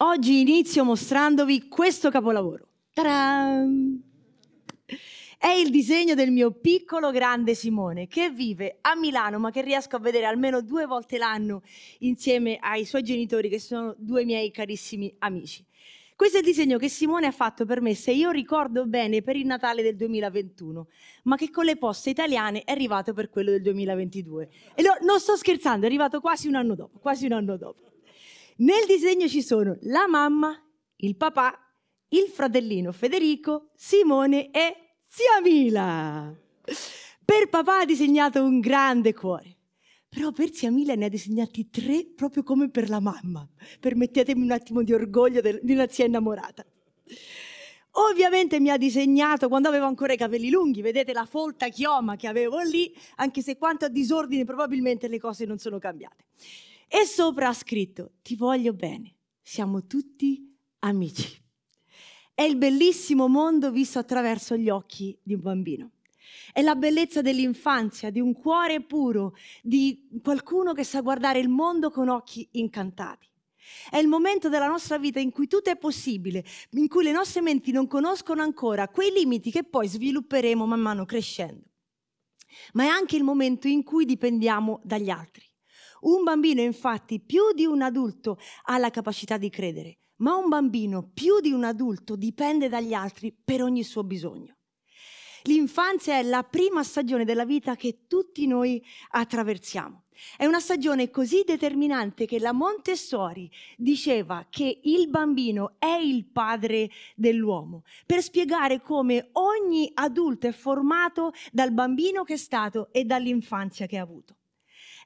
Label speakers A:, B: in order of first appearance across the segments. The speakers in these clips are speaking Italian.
A: Oggi inizio mostrandovi questo capolavoro. Ta-da! È il disegno del mio piccolo grande Simone che vive a Milano ma che riesco a vedere almeno due volte l'anno insieme ai suoi genitori che sono due miei carissimi amici. Questo è il disegno che Simone ha fatto per me, se io ricordo bene, per il Natale del 2021, ma che con le poste italiane è arrivato per quello del 2022. E lo, non sto scherzando, è arrivato quasi un anno dopo, quasi un anno dopo. Nel disegno ci sono la mamma, il papà, il fratellino Federico, Simone e zia Mila. Per papà ha disegnato un grande cuore. Però per zia Mila ne ha disegnati tre proprio come per la mamma. Permettetemi un attimo di orgoglio di una zia innamorata. Ovviamente mi ha disegnato quando avevo ancora i capelli lunghi, vedete la folta chioma che avevo lì, anche se quanto a disordine probabilmente le cose non sono cambiate. E sopra ha scritto, ti voglio bene, siamo tutti amici. È il bellissimo mondo visto attraverso gli occhi di un bambino. È la bellezza dell'infanzia, di un cuore puro, di qualcuno che sa guardare il mondo con occhi incantati. È il momento della nostra vita in cui tutto è possibile, in cui le nostre menti non conoscono ancora quei limiti che poi svilupperemo man mano crescendo. Ma è anche il momento in cui dipendiamo dagli altri. Un bambino infatti più di un adulto ha la capacità di credere, ma un bambino più di un adulto dipende dagli altri per ogni suo bisogno. L'infanzia è la prima stagione della vita che tutti noi attraversiamo. È una stagione così determinante che la Montessori diceva che il bambino è il padre dell'uomo, per spiegare come ogni adulto è formato dal bambino che è stato e dall'infanzia che ha avuto.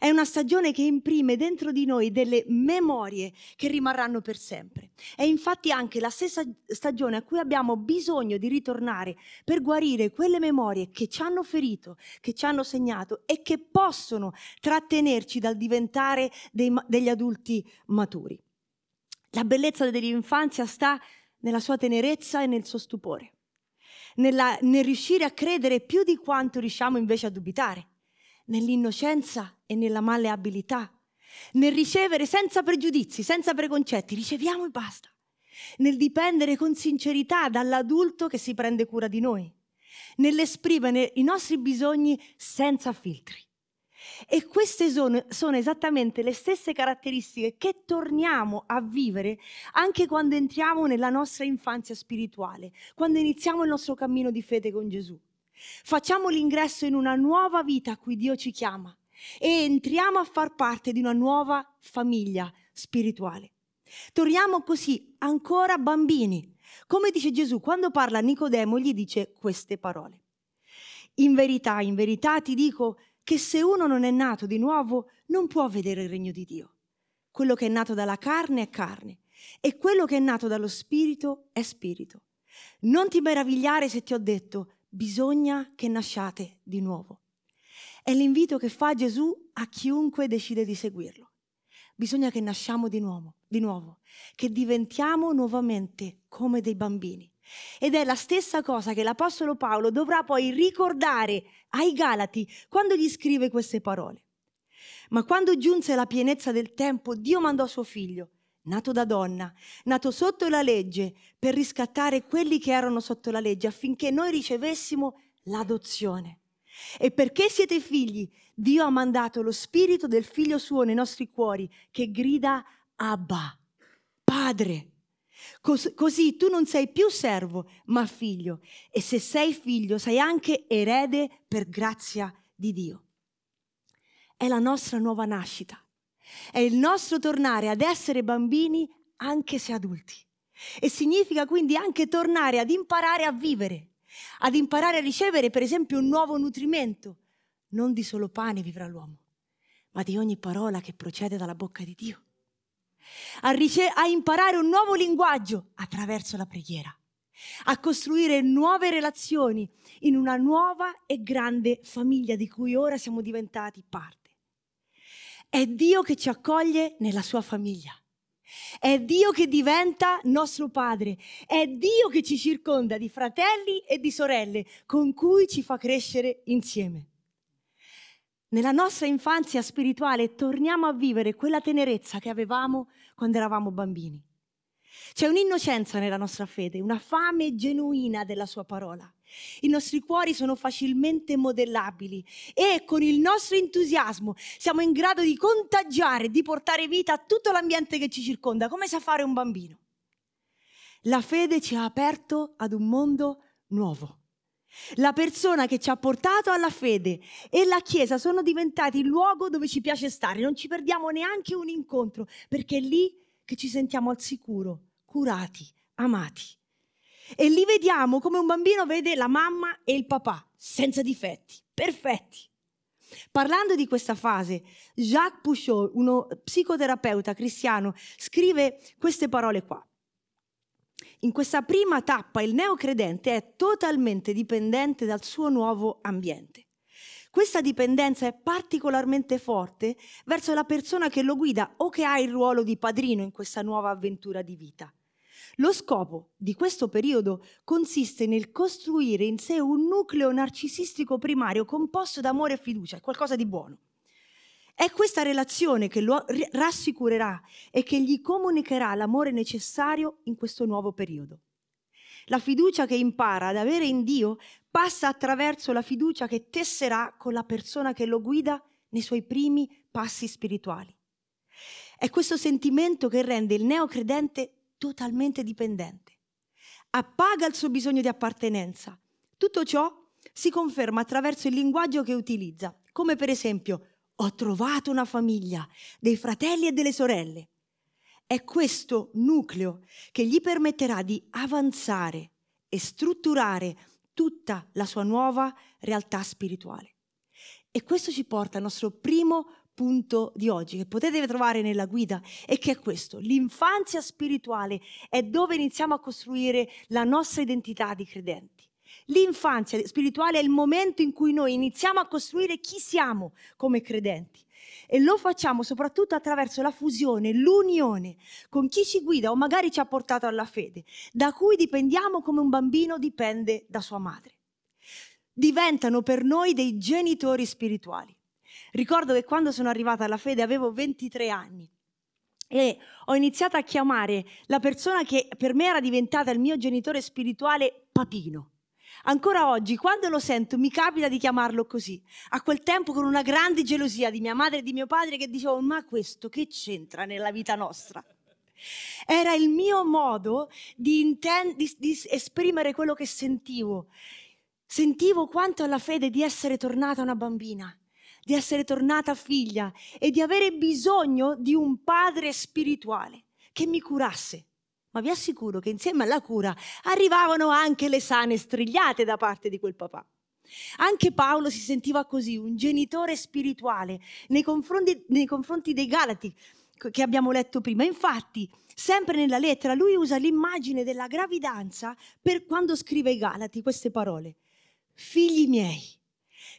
A: È una stagione che imprime dentro di noi delle memorie che rimarranno per sempre. È infatti anche la stessa stagione a cui abbiamo bisogno di ritornare per guarire quelle memorie che ci hanno ferito, che ci hanno segnato e che possono trattenerci dal diventare dei, degli adulti maturi. La bellezza dell'infanzia sta nella sua tenerezza e nel suo stupore, nella, nel riuscire a credere più di quanto riusciamo invece a dubitare nell'innocenza e nella malleabilità, nel ricevere senza pregiudizi, senza preconcetti, riceviamo e basta, nel dipendere con sincerità dall'adulto che si prende cura di noi, nell'esprimere i nostri bisogni senza filtri. E queste sono, sono, esattamente le stesse caratteristiche che torniamo a vivere anche quando entriamo nella nostra infanzia spirituale, quando iniziamo il nostro cammino di fede con Gesù. Facciamo l'ingresso in una nuova vita a cui Dio ci chiama e entriamo a far parte di una nuova famiglia spirituale. Torniamo così ancora bambini. Come dice Gesù, quando parla a Nicodemo gli dice queste parole. In verità, in verità ti dico che se uno non è nato di nuovo non può vedere il regno di Dio. Quello che è nato dalla carne è carne e quello che è nato dallo spirito è spirito. Non ti meravigliare se ti ho detto bisogna che nasciate di nuovo. È l'invito che fa Gesù a chiunque decide di seguirlo. Bisogna che nasciamo di nuovo, di nuovo, che diventiamo nuovamente come dei bambini. Ed è la stessa cosa che l'Apostolo Paolo dovrà poi ricordare ai Galati quando gli scrive queste parole. Ma quando giunse la pienezza del tempo, Dio mandò suo figlio nato da donna, nato sotto la legge, per riscattare quelli che erano sotto la legge, affinché noi ricevessimo l'adozione. E perché siete figli, Dio ha mandato lo spirito del figlio suo nei nostri cuori, che grida Abba, Padre. Cos- così tu non sei più servo, ma figlio. E se sei figlio, sei anche erede per grazia di Dio. È la nostra nuova nascita. È il nostro tornare ad essere bambini anche se adulti. E significa quindi anche tornare ad imparare a vivere, ad imparare a ricevere per esempio un nuovo nutrimento. Non di solo pane vivrà l'uomo, ma di ogni parola che procede dalla bocca di Dio. A, rice- a imparare un nuovo linguaggio attraverso la preghiera, a costruire nuove relazioni in una nuova e grande famiglia di cui ora siamo diventati parte. È Dio che ci accoglie nella sua famiglia. È Dio che diventa nostro Padre. È Dio che ci circonda di fratelli e di sorelle con cui ci fa crescere insieme. Nella nostra infanzia spirituale torniamo a vivere quella tenerezza che avevamo quando eravamo bambini. C'è un'innocenza nella nostra fede, una fame genuina della sua parola. I nostri cuori sono facilmente modellabili e con il nostro entusiasmo siamo in grado di contagiare, di portare vita a tutto l'ambiente che ci circonda, come sa fare un bambino. La fede ci ha aperto ad un mondo nuovo. La persona che ci ha portato alla fede e la Chiesa sono diventati il luogo dove ci piace stare, non ci perdiamo neanche un incontro, perché è lì che ci sentiamo al sicuro, curati, amati. E li vediamo come un bambino vede la mamma e il papà, senza difetti, perfetti. Parlando di questa fase, Jacques Pouchot, uno psicoterapeuta cristiano, scrive queste parole qua. In questa prima tappa il neocredente è totalmente dipendente dal suo nuovo ambiente. Questa dipendenza è particolarmente forte verso la persona che lo guida o che ha il ruolo di padrino in questa nuova avventura di vita. Lo scopo di questo periodo consiste nel costruire in sé un nucleo narcisistico primario composto da amore e fiducia, è qualcosa di buono. È questa relazione che lo rassicurerà e che gli comunicherà l'amore necessario in questo nuovo periodo. La fiducia che impara ad avere in Dio passa attraverso la fiducia che tesserà con la persona che lo guida nei suoi primi passi spirituali. È questo sentimento che rende il neocredente totalmente dipendente. Appaga il suo bisogno di appartenenza. Tutto ciò si conferma attraverso il linguaggio che utilizza, come per esempio ho trovato una famiglia, dei fratelli e delle sorelle. È questo nucleo che gli permetterà di avanzare e strutturare tutta la sua nuova realtà spirituale. E questo ci porta al nostro primo punto di oggi, che potete trovare nella guida, e che è questo. L'infanzia spirituale è dove iniziamo a costruire la nostra identità di credenti. L'infanzia spirituale è il momento in cui noi iniziamo a costruire chi siamo come credenti. E lo facciamo soprattutto attraverso la fusione, l'unione con chi ci guida o magari ci ha portato alla fede, da cui dipendiamo come un bambino dipende da sua madre. Diventano per noi dei genitori spirituali. Ricordo che quando sono arrivata alla fede avevo 23 anni e ho iniziato a chiamare la persona che per me era diventata il mio genitore spirituale papino. Ancora oggi, quando lo sento, mi capita di chiamarlo così. A quel tempo con una grande gelosia di mia madre e di mio padre che dicevo, ma questo che c'entra nella vita nostra? Era il mio modo di, inten- di, di esprimere quello che sentivo. Sentivo quanto alla fede di essere tornata una bambina, di essere tornata figlia e di avere bisogno di un padre spirituale che mi curasse ma vi assicuro che insieme alla cura arrivavano anche le sane strigliate da parte di quel papà. Anche Paolo si sentiva così, un genitore spirituale nei confronti, nei confronti dei Galati che abbiamo letto prima. Infatti, sempre nella lettera, lui usa l'immagine della gravidanza per quando scrive ai Galati queste parole. Figli miei,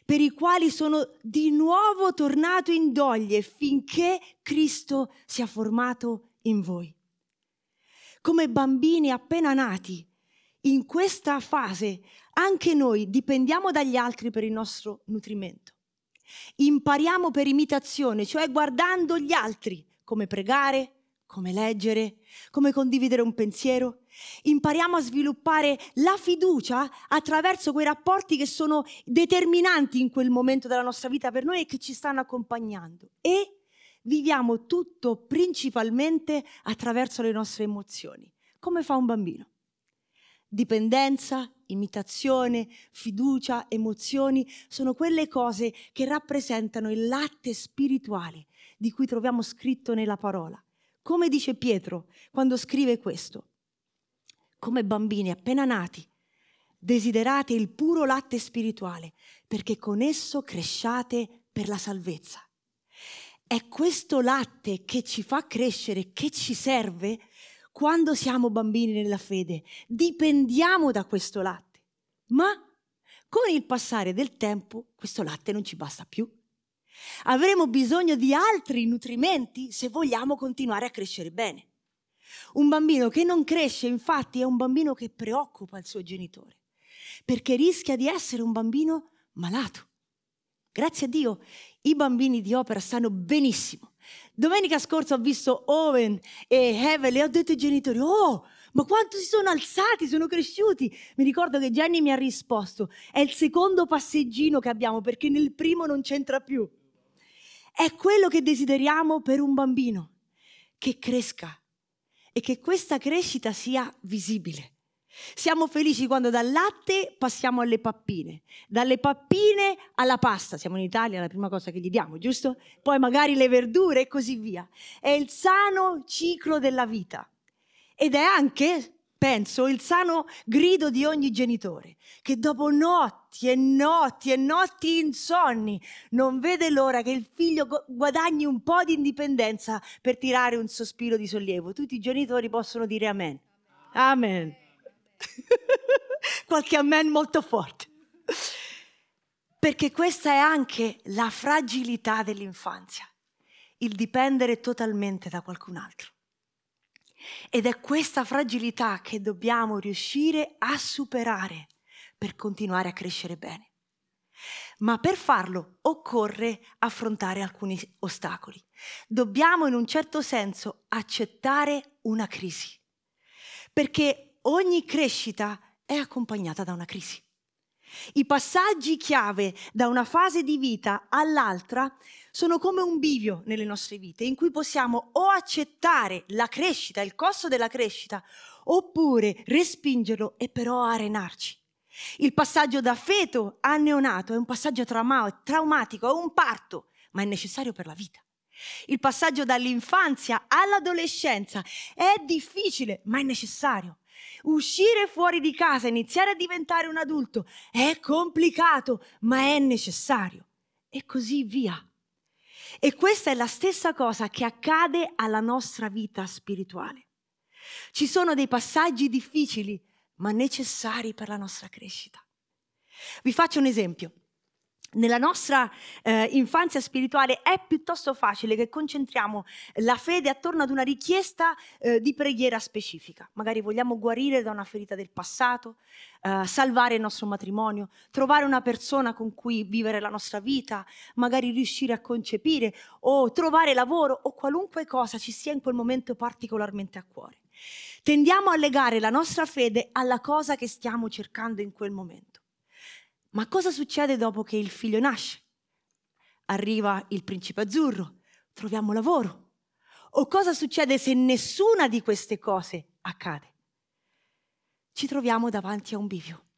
A: per i quali sono di nuovo tornato in doglie finché Cristo sia formato in voi come bambini appena nati. In questa fase anche noi dipendiamo dagli altri per il nostro nutrimento. Impariamo per imitazione, cioè guardando gli altri, come pregare, come leggere, come condividere un pensiero. Impariamo a sviluppare la fiducia attraverso quei rapporti che sono determinanti in quel momento della nostra vita per noi e che ci stanno accompagnando. E viviamo tutto principalmente attraverso le nostre emozioni, come fa un bambino. Dipendenza, imitazione, fiducia, emozioni sono quelle cose che rappresentano il latte spirituale di cui troviamo scritto nella parola. Come dice Pietro quando scrive questo, come bambini appena nati, desiderate il puro latte spirituale perché con esso cresciate per la salvezza. È questo latte che ci fa crescere, che ci serve quando siamo bambini nella fede. Dipendiamo da questo latte. Ma con il passare del tempo questo latte non ci basta più. Avremo bisogno di altri nutrimenti se vogliamo continuare a crescere bene. Un bambino che non cresce, infatti, è un bambino che preoccupa il suo genitore, perché rischia di essere un bambino malato. Grazie a Dio i bambini di opera stanno benissimo, Domenica scorsa ho visto Owen e Heaven e ho detto ai genitori, oh, ma quanto si sono alzati, sono cresciuti. Mi ricordo che Jenny mi ha risposto, è il secondo passeggino che abbiamo perché nel primo non c'entra più. È quello che desideriamo per un bambino, che cresca e che questa crescita sia visibile. Siamo felici quando dal latte passiamo alle pappine, dalle pappine alla pasta, siamo in Italia, la prima cosa che gli diamo, giusto? Poi magari le verdure e così via. È il sano ciclo della vita ed è anche penso, il sano grido di ogni genitore, che dopo notti e notti e notti insonni non vede l'ora che il figlio guadagni un po' di indipendenza per tirare un sospiro di sollievo. Tutti i genitori possono dire amen. Amen. Qualche amen molto forte. Perché questa è anche la fragilità dell'infanzia, il dipendere totalmente da qualcun altro. Ed è questa fragilità che dobbiamo riuscire a superare per continuare a crescere bene. Ma per farlo occorre affrontare alcuni ostacoli. Dobbiamo in un certo senso accettare una crisi, perché ogni crescita è accompagnata da una crisi. I passaggi chiave da una fase di vita all'altra sono come un bivio nelle nostre vite in cui possiamo o accettare la crescita, il costo della crescita, oppure respingerlo e però arenarci. Il passaggio da feto a neonato è un passaggio trauma- traumatico, è un parto, ma è necessario per la vita. Il passaggio dall'infanzia all'adolescenza è difficile, ma è necessario. Uscire fuori di casa, iniziare a diventare un adulto è complicato, ma è necessario. E così via. E questa è la stessa cosa che accade alla nostra vita spirituale. Ci sono dei passaggi difficili, ma necessari per la nostra crescita. Vi faccio un esempio nella nostra eh, infanzia spirituale è piuttosto facile che concentriamo la fede attorno ad una richiesta eh, di preghiera specifica. Magari vogliamo guarire da una ferita del passato, eh, salvare il nostro matrimonio, trovare una persona con cui vivere la nostra vita, magari riuscire a concepire o trovare lavoro o qualunque cosa ci sia in quel momento particolarmente a cuore. Tendiamo a legare la nostra fede alla cosa che stiamo cercando in quel momento. Ma cosa succede dopo che il figlio nasce? Arriva il principe azzurro, troviamo lavoro. O cosa succede se nessuna di queste cose accade? Ci troviamo davanti a un bivio,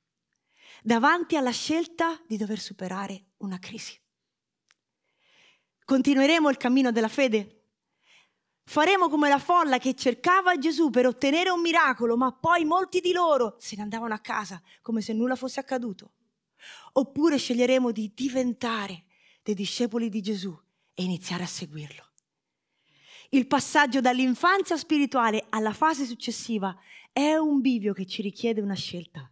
A: davanti alla scelta di dover superare una crisi. Continueremo il cammino della fede? Faremo come la folla che cercava Gesù per ottenere un miracolo, ma poi molti di loro se ne andavano a casa come se nulla fosse accaduto oppure sceglieremo di diventare dei discepoli di Gesù e iniziare a seguirlo. Il passaggio dall'infanzia spirituale alla fase successiva è un bivio che ci richiede una scelta.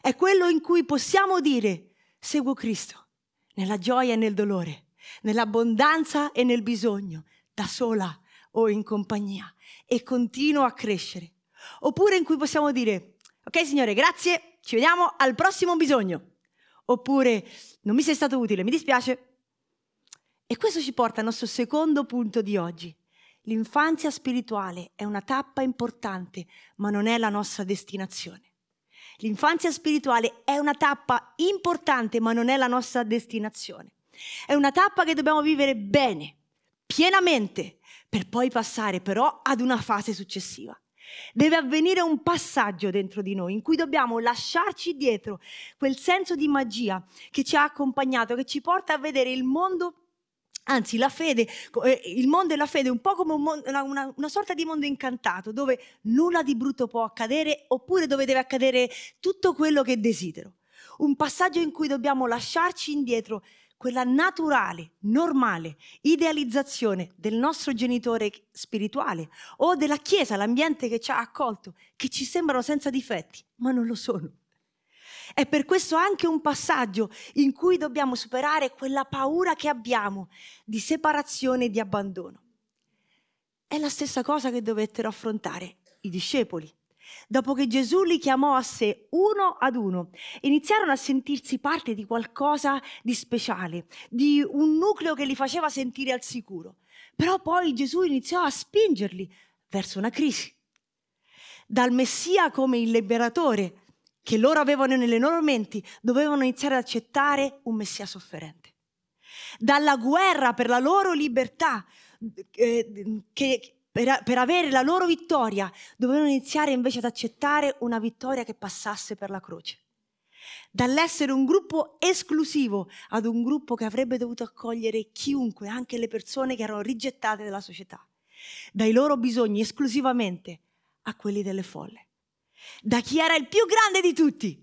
A: È quello in cui possiamo dire seguo Cristo nella gioia e nel dolore, nell'abbondanza e nel bisogno, da sola o in compagnia e continuo a crescere. Oppure in cui possiamo dire ok Signore, grazie, ci vediamo al prossimo bisogno oppure non mi sei stato utile, mi dispiace. E questo ci porta al nostro secondo punto di oggi. L'infanzia spirituale è una tappa importante, ma non è la nostra destinazione. L'infanzia spirituale è una tappa importante, ma non è la nostra destinazione. È una tappa che dobbiamo vivere bene, pienamente, per poi passare però ad una fase successiva. Deve avvenire un passaggio dentro di noi in cui dobbiamo lasciarci dietro quel senso di magia che ci ha accompagnato, che ci porta a vedere il mondo Anzi, la fede, eh, il mondo e la fede un po' come un mondo, una, una, sorta di mondo incantato, dove nulla di brutto può accadere, oppure dove deve accadere tutto quello che desidero. Un passaggio in cui dobbiamo lasciarci indietro quella naturale, normale idealizzazione del nostro genitore spirituale o della Chiesa, l'ambiente che ci ha accolto, che ci sembrano senza difetti, ma non lo sono. È per questo anche un passaggio in cui dobbiamo superare quella paura che abbiamo di separazione e di abbandono. È la stessa cosa che dovettero affrontare i discepoli. Dopo che Gesù li chiamò a sé uno ad uno, iniziarono a sentirsi parte di qualcosa di speciale, di un nucleo che li faceva sentire al sicuro. Però poi Gesù iniziò a spingerli verso una crisi. Dal Messia come il liberatore che loro avevano nelle loro menti, dovevano iniziare ad accettare un Messia sofferente. Dalla guerra per la loro libertà, eh, che, per, per avere la loro vittoria, dovevano iniziare invece ad accettare una vittoria che passasse per la croce. Dall'essere un gruppo esclusivo ad un gruppo che avrebbe dovuto accogliere chiunque, anche le persone che erano rigettate dalla società. Dai loro bisogni esclusivamente a quelli delle folle da chi era il più grande di tutti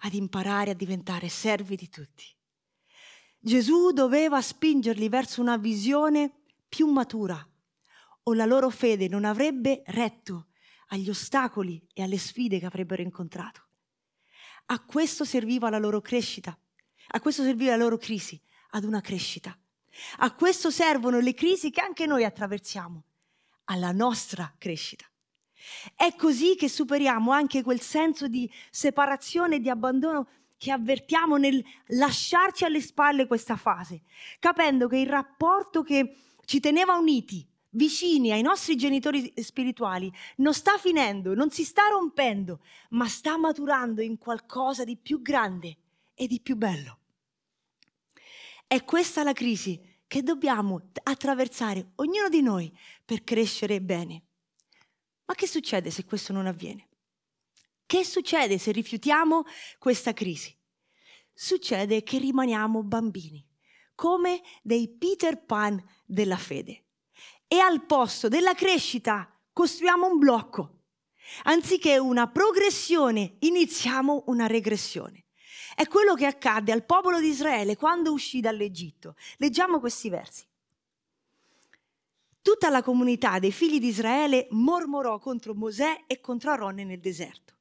A: ad imparare a diventare servi di tutti. Gesù doveva spingerli verso una visione più matura o la loro fede non avrebbe retto agli ostacoli e alle sfide che avrebbero incontrato. A questo serviva la loro crescita, a questo serviva la loro crisi, ad una crescita. A questo servono le crisi che anche noi attraversiamo, alla nostra crescita. È così che superiamo anche quel senso di separazione e di abbandono che avvertiamo nel lasciarci alle spalle questa fase, capendo che il rapporto che ci teneva uniti, vicini ai nostri genitori spirituali, non sta finendo, non si sta rompendo, ma sta maturando in qualcosa di più grande e di più bello. È questa la crisi che dobbiamo attraversare ognuno di noi per crescere bene. Ma che succede se questo non avviene? Che succede se rifiutiamo questa crisi? Succede che rimaniamo bambini, come dei Peter Pan della fede. E al posto della crescita costruiamo un blocco. Anziché una progressione, iniziamo una regressione. È quello che accadde al popolo di Israele quando uscì dall'Egitto. Leggiamo questi versi. Tutta la comunità dei figli di Israele mormorò contro Mosè e contro Aronne nel deserto.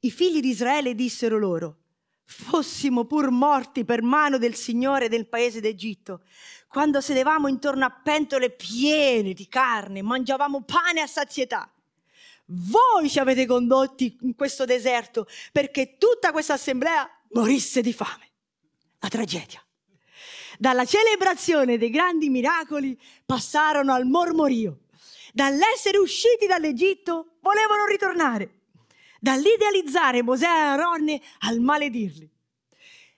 A: I figli di Israele dissero loro, fossimo pur morti per mano del Signore del paese d'Egitto, quando sedevamo intorno a pentole piene di carne, mangiavamo pane a sazietà. Voi ci avete condotti in questo deserto perché tutta questa assemblea morisse di fame. La tragedia dalla celebrazione dei grandi miracoli passarono al mormorio. Dall'essere usciti dall'Egitto volevano ritornare. Dall'idealizzare Mosè e Aronne al maledirli.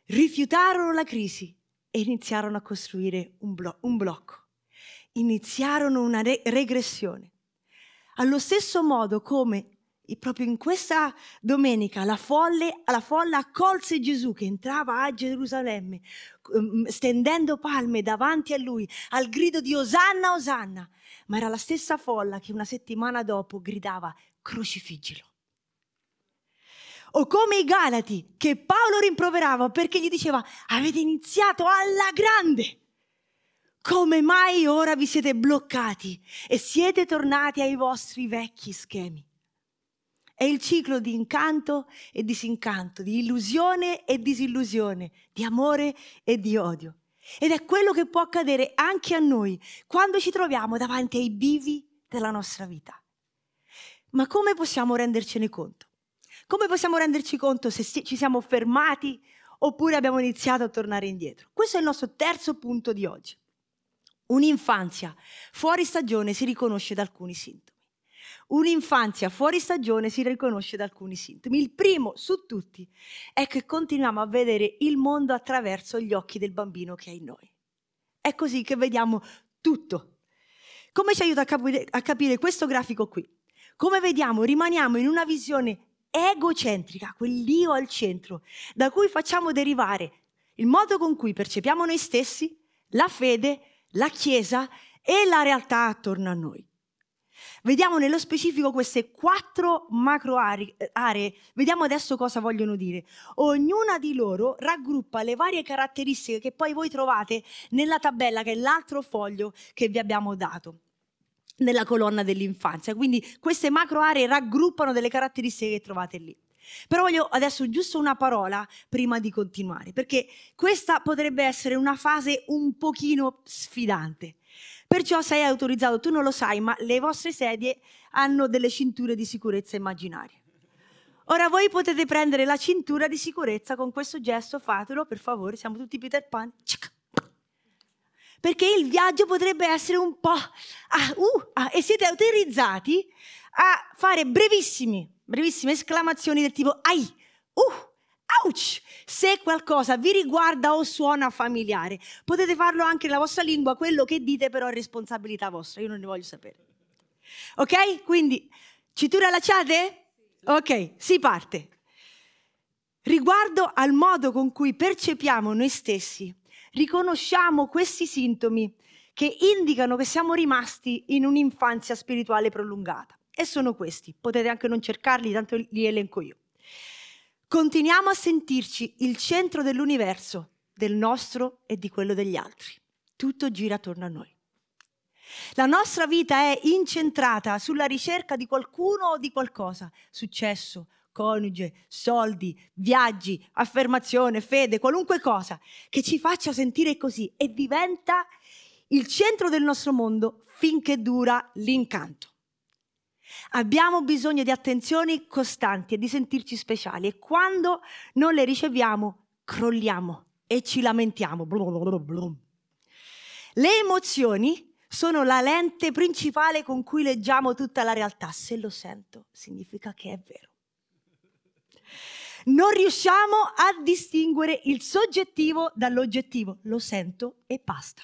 A: Rifiutarono la crisi e iniziarono a costruire un, blo- un blocco. Iniziarono una re- regressione. Allo stesso modo come proprio in questa domenica la, folle, la folla accolse Gesù che entrava a Gerusalemme mm, stendendo palme davanti a lui al grido di Osanna, Osanna, ma era la stessa folla che una settimana dopo gridava crocifiggilo. O come i Galati che Paolo rimproverava perché gli diceva avete iniziato alla grande. Come mai ora vi siete bloccati e siete tornati ai vostri vecchi schemi? È il ciclo di incanto e disincanto, di illusione e disillusione, di amore e di odio. Ed è quello che può accadere anche a noi quando ci troviamo davanti ai bivi della nostra vita. Ma come possiamo rendercene conto? Come possiamo renderci conto se ci siamo fermati oppure abbiamo iniziato a tornare indietro? Questo è il nostro terzo punto di oggi. Un'infanzia fuori stagione si riconosce da alcuni sintomi un'infanzia fuori stagione si riconosce da alcuni sintomi. Il primo su tutti è che continuiamo a vedere il mondo attraverso gli occhi del bambino che è in noi. È così che vediamo tutto. Come ci aiuta a capire, questo grafico qui? Come vediamo, rimaniamo in una visione egocentrica, quell'io al centro, da cui facciamo derivare il modo con cui percepiamo noi stessi, la fede, la Chiesa e la realtà attorno a noi. Vediamo nello specifico queste quattro macro aree, vediamo adesso cosa vogliono dire. Ognuna di loro raggruppa le varie caratteristiche che poi voi trovate nella tabella che è l'altro foglio che vi abbiamo dato nella colonna dell'infanzia. Quindi queste macro aree raggruppano delle caratteristiche che trovate lì. Però voglio adesso giusto una parola prima di continuare, perché questa potrebbe essere una fase un pochino sfidante. Perciò sei autorizzato, tu non lo sai, ma le vostre sedie hanno delle cinture di sicurezza immaginarie. Ora voi potete prendere la cintura di sicurezza con questo gesto, fatelo per favore, siamo tutti Peter Pan. Perché il viaggio potrebbe essere un po'... Ah, uh, ah, e siete autorizzati a fare brevissimi, brevissime esclamazioni del tipo ai, uh, ouch, se qualcosa vi riguarda o suona familiare. Potete farlo anche nella vostra lingua, quello che dite però è responsabilità vostra, io non ne voglio sapere. Ok? Quindi, cintura allacciate? Ok, si parte. Riguardo al modo con cui percepiamo noi stessi, riconosciamo questi sintomi che indicano che siamo rimasti in un'infanzia spirituale prolungata. E sono questi, potete anche non cercarli, tanto li elenco io. Continuiamo a sentirci il centro dell'universo, del nostro e di quello degli altri. Tutto gira attorno a noi. La nostra vita è incentrata sulla ricerca di qualcuno o di qualcosa, successo, coniuge, soldi, viaggi, affermazione, fede, qualunque cosa che ci faccia sentire così e diventa il centro del nostro mondo finché dura l'incanto. Abbiamo bisogno di attenzioni costanti e di sentirci speciali e quando non le riceviamo crolliamo e ci lamentiamo. Le emozioni sono la lente principale con cui leggiamo tutta la realtà. Se lo sento, significa che è vero. Non riusciamo a distinguere il soggettivo dall'oggettivo. Lo sento e basta.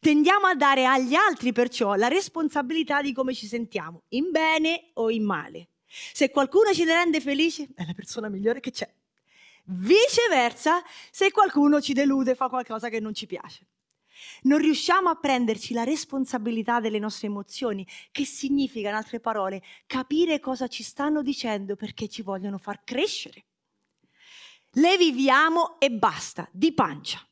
A: Tendiamo a dare agli altri perciò la responsabilità di come ci sentiamo, in bene o in male. Se qualcuno ci rende felici, è la persona migliore che c'è. Viceversa, se qualcuno ci delude, fa qualcosa che non ci piace. Non riusciamo a prenderci la responsabilità delle nostre emozioni, che significa, in altre parole, capire cosa ci stanno dicendo perché ci vogliono far crescere. Le viviamo e basta, di pancia.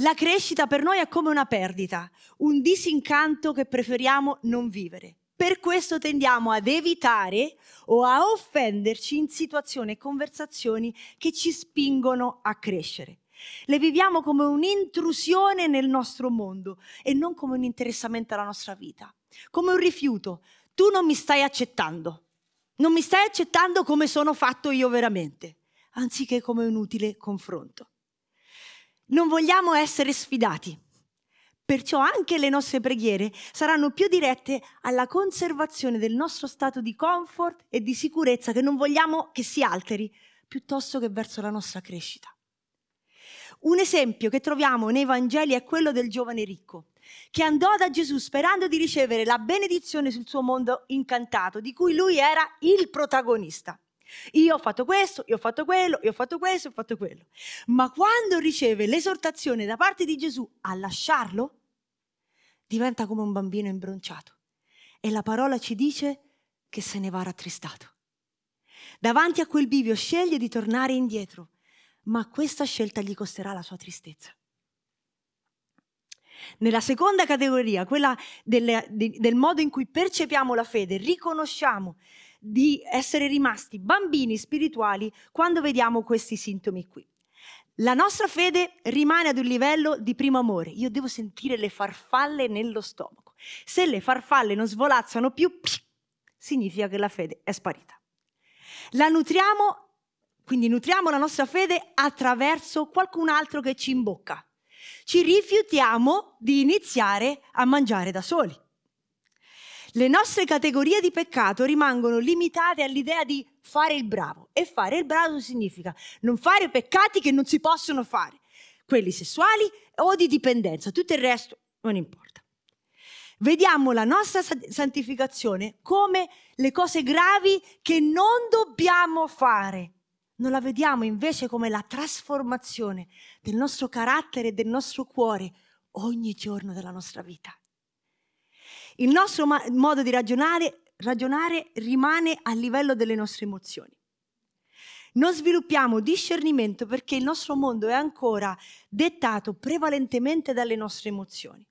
A: La crescita per noi è come una perdita, un disincanto che preferiamo non vivere. Per questo tendiamo ad evitare o a offenderci in situazioni e conversazioni che ci spingono a crescere. Le viviamo come un'intrusione nel nostro mondo e non come un interessamento alla nostra vita, come un rifiuto. Tu non mi stai accettando, non mi stai accettando come sono fatto io veramente, anziché come un utile confronto. Non vogliamo essere sfidati. Perciò anche le nostre preghiere saranno più dirette alla conservazione del nostro stato di comfort e di sicurezza che non vogliamo che si alteri, piuttosto che verso la nostra crescita. Un esempio che troviamo nei Vangeli è quello del giovane ricco, che andò da Gesù sperando di ricevere la benedizione sul suo mondo incantato, di cui lui era il protagonista. Io ho fatto questo, io ho fatto quello, io ho fatto questo, ho fatto quello. Ma quando riceve l'esortazione da parte di Gesù a lasciarlo, diventa come un bambino imbronciato. E la parola ci dice che se ne va rattristato. Davanti a quel bivio sceglie di tornare indietro, ma questa scelta gli costerà la sua tristezza. Nella seconda categoria, quella del, del modo in cui percepiamo la fede, riconosciamo di essere rimasti bambini spirituali quando vediamo questi sintomi qui. La nostra fede rimane ad un livello di primo amore. Io devo sentire le farfalle nello stomaco. Se le farfalle non svolazzano più, significa che la fede è sparita. La nutriamo, quindi nutriamo la nostra fede attraverso qualcun altro che ci imbocca. Ci rifiutiamo di iniziare a mangiare da soli. Le nostre categorie di peccato rimangono limitate all'idea di fare il bravo. E fare il bravo significa non fare peccati che non si possono fare, quelli sessuali o di dipendenza, tutto il resto non importa. Vediamo la nostra santificazione come le cose gravi che non dobbiamo fare. Non la vediamo invece come la trasformazione del nostro carattere e del nostro cuore ogni giorno della nostra vita. Il nostro ma- modo di ragionare, ragionare rimane a livello delle nostre emozioni. Non sviluppiamo discernimento perché il nostro mondo è ancora dettato prevalentemente dalle nostre emozioni.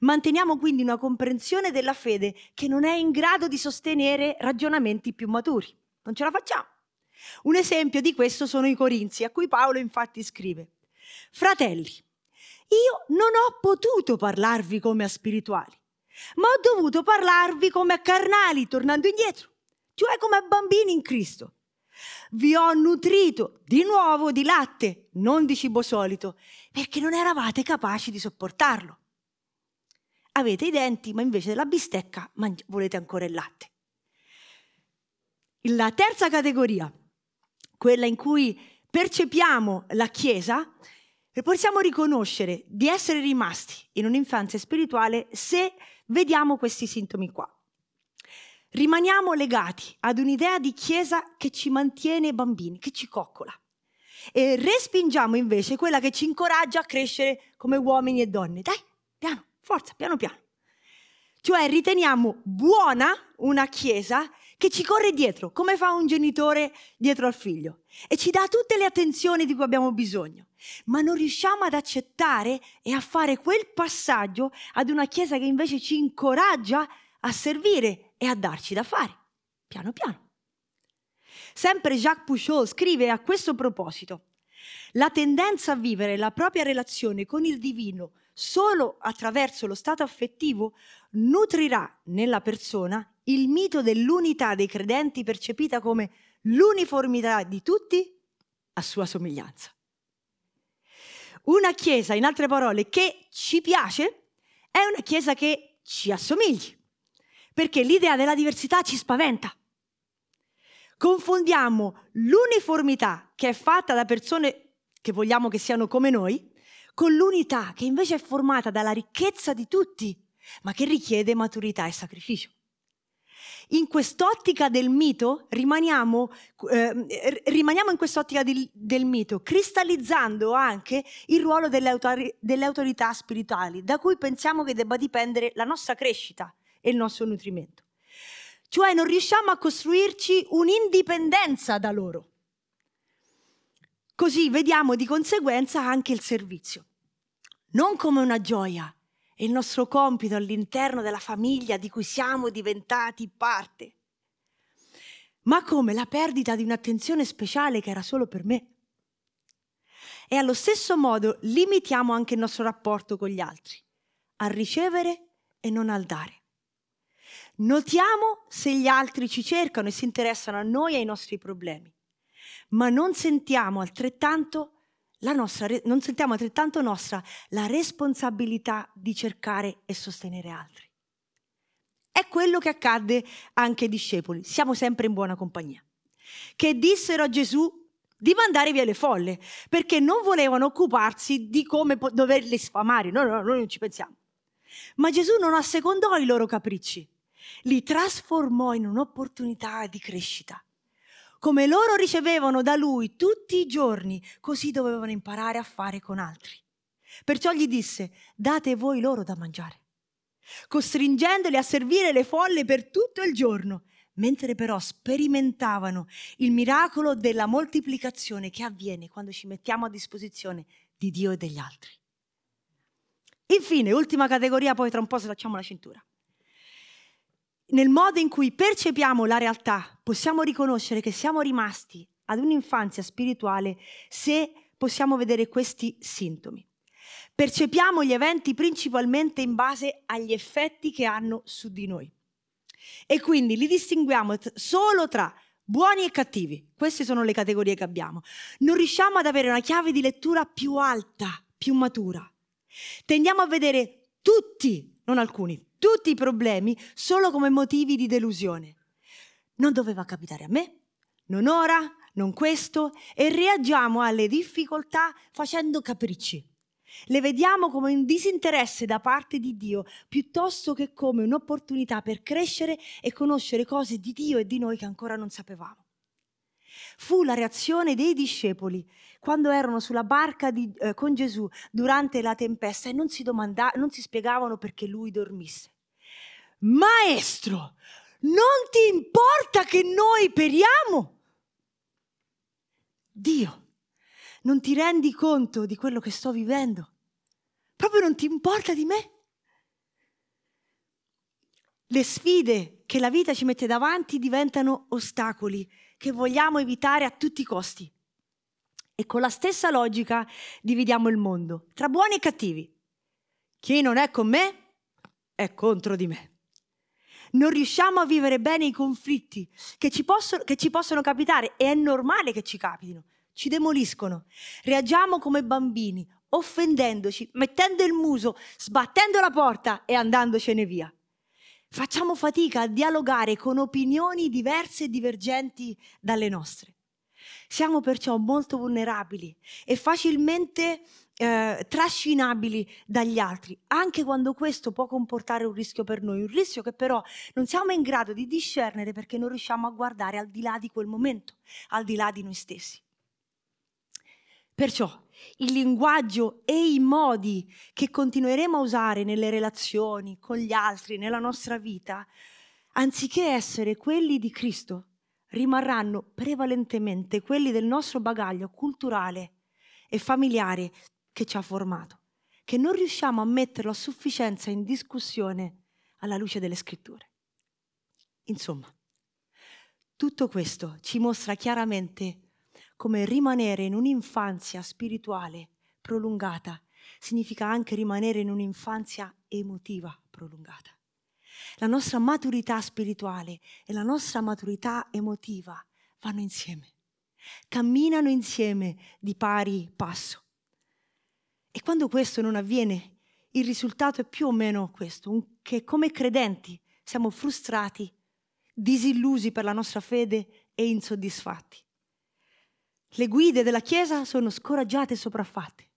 A: Manteniamo quindi una comprensione della fede che non è in grado di sostenere ragionamenti più maturi. Non ce la facciamo. Un esempio di questo sono i Corinzi, a cui Paolo infatti scrive, Fratelli, io non ho potuto parlarvi come a spirituali, ma ho dovuto parlarvi come a carnali, tornando indietro. cioè come bambini in Cristo. Vi ho nutrito di nuovo di latte, non di cibo solito, perché non eravate capaci di sopportarlo. Avete i denti, ma invece della bistecca mangi- volete ancora il latte. La terza categoria, quella in cui percepiamo la Chiesa, possiamo riconoscere di essere rimasti in un'infanzia spirituale se vediamo questi sintomi qua. Rimaniamo legati ad un'idea di Chiesa che ci mantiene bambini, che ci coccola. E respingiamo invece quella che ci incoraggia a crescere come uomini e donne. Dai, piano, forza, piano piano. Cioè riteniamo buona una Chiesa che ci corre dietro, come fa un genitore dietro al figlio, e ci dà tutte le attenzioni di cui abbiamo bisogno, ma non riusciamo ad accettare e a fare quel passaggio ad una Chiesa che invece ci incoraggia a servire e a darci da fare, piano piano. Sempre Jacques Pouchot scrive a questo proposito, la tendenza a vivere la propria relazione con il divino solo attraverso lo stato affettivo nutrirà nella persona il mito dell'unità dei credenti percepita come l'uniformità di tutti a sua somiglianza. Una chiesa, in altre parole, che ci piace è una chiesa che ci assomigli, perché l'idea della diversità ci spaventa. Confondiamo l'uniformità che è fatta da persone che vogliamo che siano come noi, con l'unità che invece è formata dalla ricchezza di tutti, ma che richiede maturità e sacrificio. In quest'ottica del mito rimaniamo, eh, rimaniamo in quest'ottica di, del mito, cristallizzando anche il ruolo delle, autori, delle autorità spirituali, da cui pensiamo che debba dipendere la nostra crescita e il nostro nutrimento. Cioè non riusciamo a costruirci un'indipendenza da loro. Così vediamo di conseguenza anche il servizio, non come una gioia, è il nostro compito all'interno della famiglia di cui siamo diventati parte, ma come la perdita di un'attenzione speciale che era solo per me. E allo stesso modo limitiamo anche il nostro rapporto con gli altri, a ricevere e non al dare. Notiamo se gli altri ci cercano e si interessano a noi e ai nostri problemi ma non sentiamo altrettanto nostra, non sentiamo altrettanto nostra la responsabilità di cercare e sostenere altri. È quello che accadde anche ai discepoli, siamo sempre in buona compagnia, che dissero a Gesù di mandare via le folle, perché non volevano occuparsi di come doverli sfamare, no, no, noi non ci pensiamo. Ma Gesù non assecondò i loro capricci, li trasformò in un'opportunità di crescita come loro ricevevano da lui tutti i giorni, così dovevano imparare a fare con altri. Perciò gli disse, date voi loro da mangiare, costringendoli a servire le folle per tutto il giorno, mentre però sperimentavano il miracolo della moltiplicazione che avviene quando ci mettiamo a disposizione di Dio e degli altri. Infine, ultima categoria, poi tra un po' slacciamo la cintura nel modo in cui percepiamo la realtà, possiamo riconoscere che siamo rimasti ad un'infanzia spirituale se possiamo vedere questi sintomi. Percepiamo gli eventi principalmente in base agli effetti che hanno su di noi. E quindi li distinguiamo solo tra buoni e cattivi. Queste sono le categorie che abbiamo. Non riusciamo ad avere una chiave di lettura più alta, più matura. Tendiamo a vedere tutti, non alcuni, tutti i problemi solo come motivi di delusione. Non doveva capitare a me, non ora, non questo, e reagiamo alle difficoltà facendo capricci. Le vediamo come un disinteresse da parte di Dio piuttosto che come un'opportunità per crescere e conoscere cose di Dio e di noi che ancora non sapevamo. Fu la reazione dei discepoli quando erano sulla barca di, eh, con Gesù durante la tempesta e non si, domanda- non si spiegavano perché lui dormisse. Maestro, non ti importa che noi periamo? Dio, non ti rendi conto di quello che sto vivendo? Proprio non ti importa di me? Le sfide che la vita ci mette davanti diventano ostacoli che vogliamo evitare a tutti i costi. E con la stessa logica dividiamo il mondo tra buoni e cattivi. Chi non è con me è contro di me. non riusciamo a vivere bene i conflitti che ci, possono, che ci possono capitare e è normale che ci capitino, ci demoliscono. Reagiamo come bambini, offendendoci, mettendo il muso, sbattendo la porta e andandocene via. Facciamo fatica a dialogare con opinioni diverse e divergenti dalle nostre. Siamo perciò molto vulnerabili e facilmente eh, trascinabili dagli altri, anche quando questo può comportare un rischio per noi, un rischio che però non siamo in grado di discernere perché non riusciamo a guardare al di là di quel momento, al di là di noi stessi. Perciò il linguaggio e i modi che continueremo a usare nelle relazioni con gli altri, nella nostra vita, anziché essere quelli di Cristo, rimarranno prevalentemente quelli del nostro bagaglio culturale e familiare che ci ha formato, che non riusciamo a metterlo a sufficienza in discussione alla luce delle scritture. Insomma, tutto questo ci mostra chiaramente come rimanere in un'infanzia spirituale prolungata significa anche rimanere in un'infanzia emotiva prolungata. La nostra maturità spirituale e la nostra maturità emotiva vanno insieme, camminano insieme di pari passo. E quando questo non avviene, il risultato è più o meno questo, che come credenti siamo frustrati, disillusi per la nostra fede e insoddisfatti. Le guide della Chiesa sono scoraggiate e sopraffatte.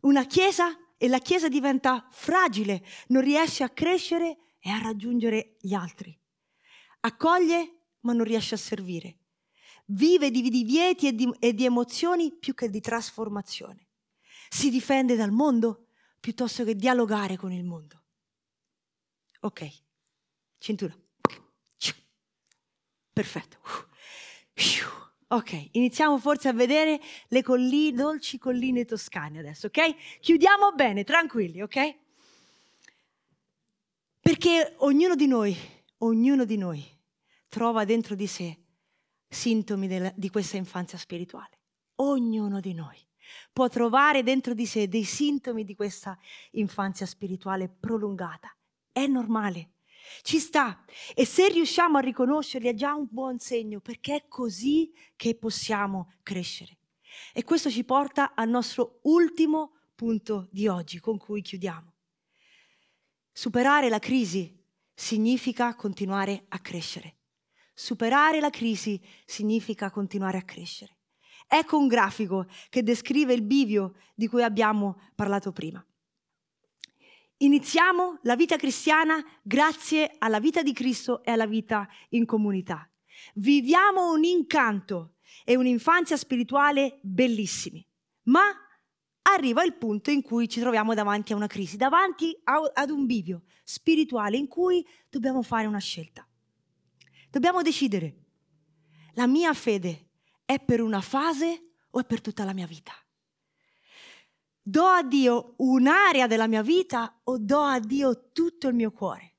A: Una Chiesa e la Chiesa diventa fragile, non riesce a crescere e a raggiungere gli altri. Accoglie ma non riesce a servire. Vive di divieti e di, e di emozioni più che di trasformazione. Si difende dal mondo piuttosto che dialogare con il mondo. Ok, cintura. Perfetto. Ok, iniziamo forse a vedere le colline, dolci colline toscane adesso, ok? Chiudiamo bene, tranquilli, ok? Perché ognuno di noi, ognuno di noi trova dentro di sé sintomi della, di questa infanzia spirituale. Ognuno di noi può trovare dentro di sé dei sintomi di questa infanzia spirituale prolungata. È normale. Ci sta. E se riusciamo a riconoscerli è già un buon segno perché è così che possiamo crescere. E questo ci porta al nostro ultimo punto di oggi con cui chiudiamo. Superare la crisi significa continuare a crescere. Superare la crisi significa continuare a crescere. Ecco un grafico che descrive il bivio di cui abbiamo parlato prima. Iniziamo la vita cristiana grazie alla vita di Cristo e alla vita in comunità. Viviamo un incanto e un'infanzia spirituale bellissimi, ma arriva il punto in cui ci troviamo davanti a una crisi, davanti a, ad un bivio spirituale in cui dobbiamo fare una scelta. Dobbiamo decidere, la mia fede è per una fase o è per tutta la mia vita? Do a Dio un'area della mia vita o do a Dio tutto il mio cuore?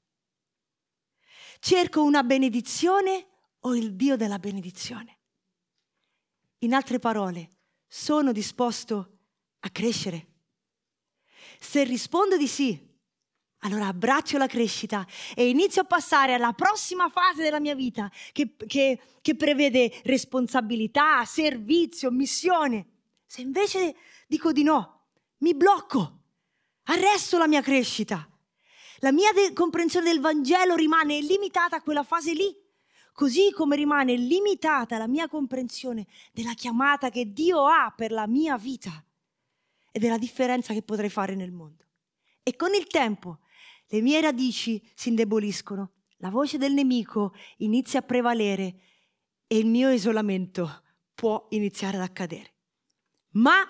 A: Cerco una benedizione o il Dio della benedizione? In altre parole, sono disposto a crescere? Se rispondo di sì, allora abbraccio la crescita e inizio a passare alla prossima fase della mia vita che, che, che prevede responsabilità, servizio, missione. Se invece dico di no, mi blocco, arresto la mia crescita. La mia de- comprensione del Vangelo rimane limitata a quella fase lì, così come rimane limitata la mia comprensione della chiamata che Dio ha per la mia vita e della differenza che potrei fare nel mondo. E con il tempo le mie radici si indeboliscono, la voce del nemico inizia a prevalere e il mio isolamento può iniziare ad accadere. Ma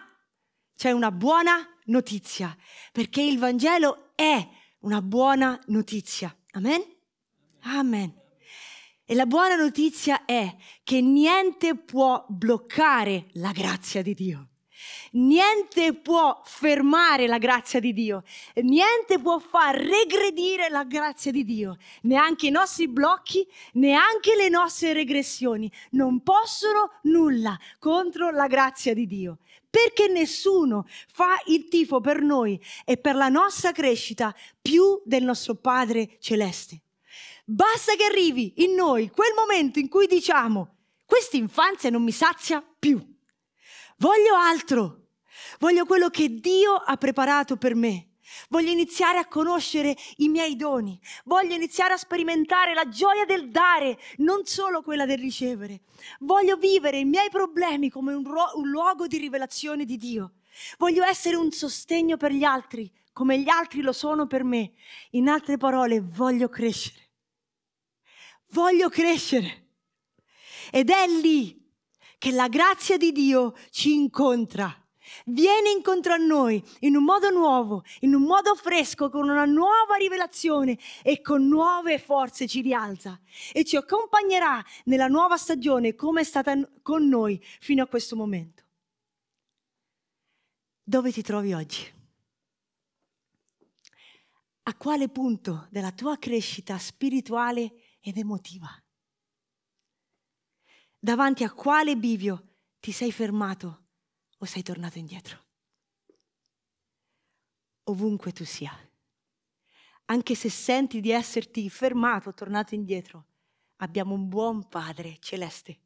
A: c'è una buona notizia, perché il Vangelo è una buona notizia. Amen? Amen. E la buona notizia è che niente può bloccare la grazia di Dio. Niente può fermare la grazia di Dio, niente può far regredire la grazia di Dio, neanche i nostri blocchi, neanche le nostre regressioni non possono nulla contro la grazia di Dio perché nessuno fa il tifo per noi e per la nostra crescita più del nostro Padre Celeste. Basta che arrivi in noi quel momento in cui diciamo, questa infanzia non mi sazia più. Voglio altro. Voglio quello che Dio ha preparato per me. Voglio iniziare a conoscere i miei doni. Voglio iniziare a sperimentare la gioia del dare, non solo quella del ricevere. Voglio vivere i miei problemi come un, ro- un luogo di rivelazione di Dio. Voglio essere un sostegno per gli altri, come gli altri lo sono per me. In altre parole, voglio crescere. Voglio crescere. Ed è lì che la grazia di Dio ci incontra viene incontro a noi in un modo nuovo, in un modo fresco, con una nuova rivelazione e con nuove forze ci rialza e ci accompagnerà nella nuova stagione come è stata con noi fino a questo momento. Dove ti trovi oggi? A quale punto della tua crescita spirituale ed emotiva? Davanti a quale bivio ti sei fermato o sei tornato indietro? Ovunque tu sia, anche se senti di esserti fermato tornato indietro, abbiamo un buon Padre celeste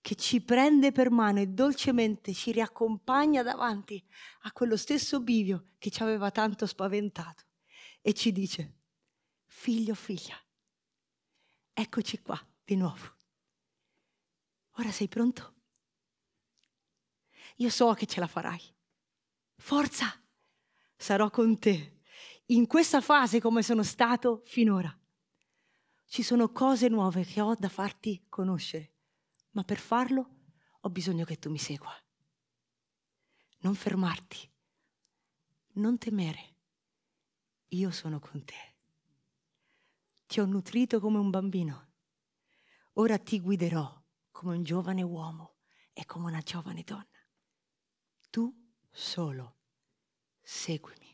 A: che ci prende per mano e dolcemente ci riaccompagna davanti a quello stesso bivio che ci aveva tanto spaventato e ci dice, figlio, figlia, eccoci qua di nuovo. Ora sei pronto? Io so che ce la farai. Forza, sarò con te in questa fase come sono stato finora. Ci sono cose nuove che ho da farti conoscere, ma per farlo ho bisogno che tu mi segua. Non fermarti, non temere. Io sono con te. Ti ho nutrito come un bambino. Ora ti guiderò come un giovane uomo e come una giovane donna tu solo seguimi.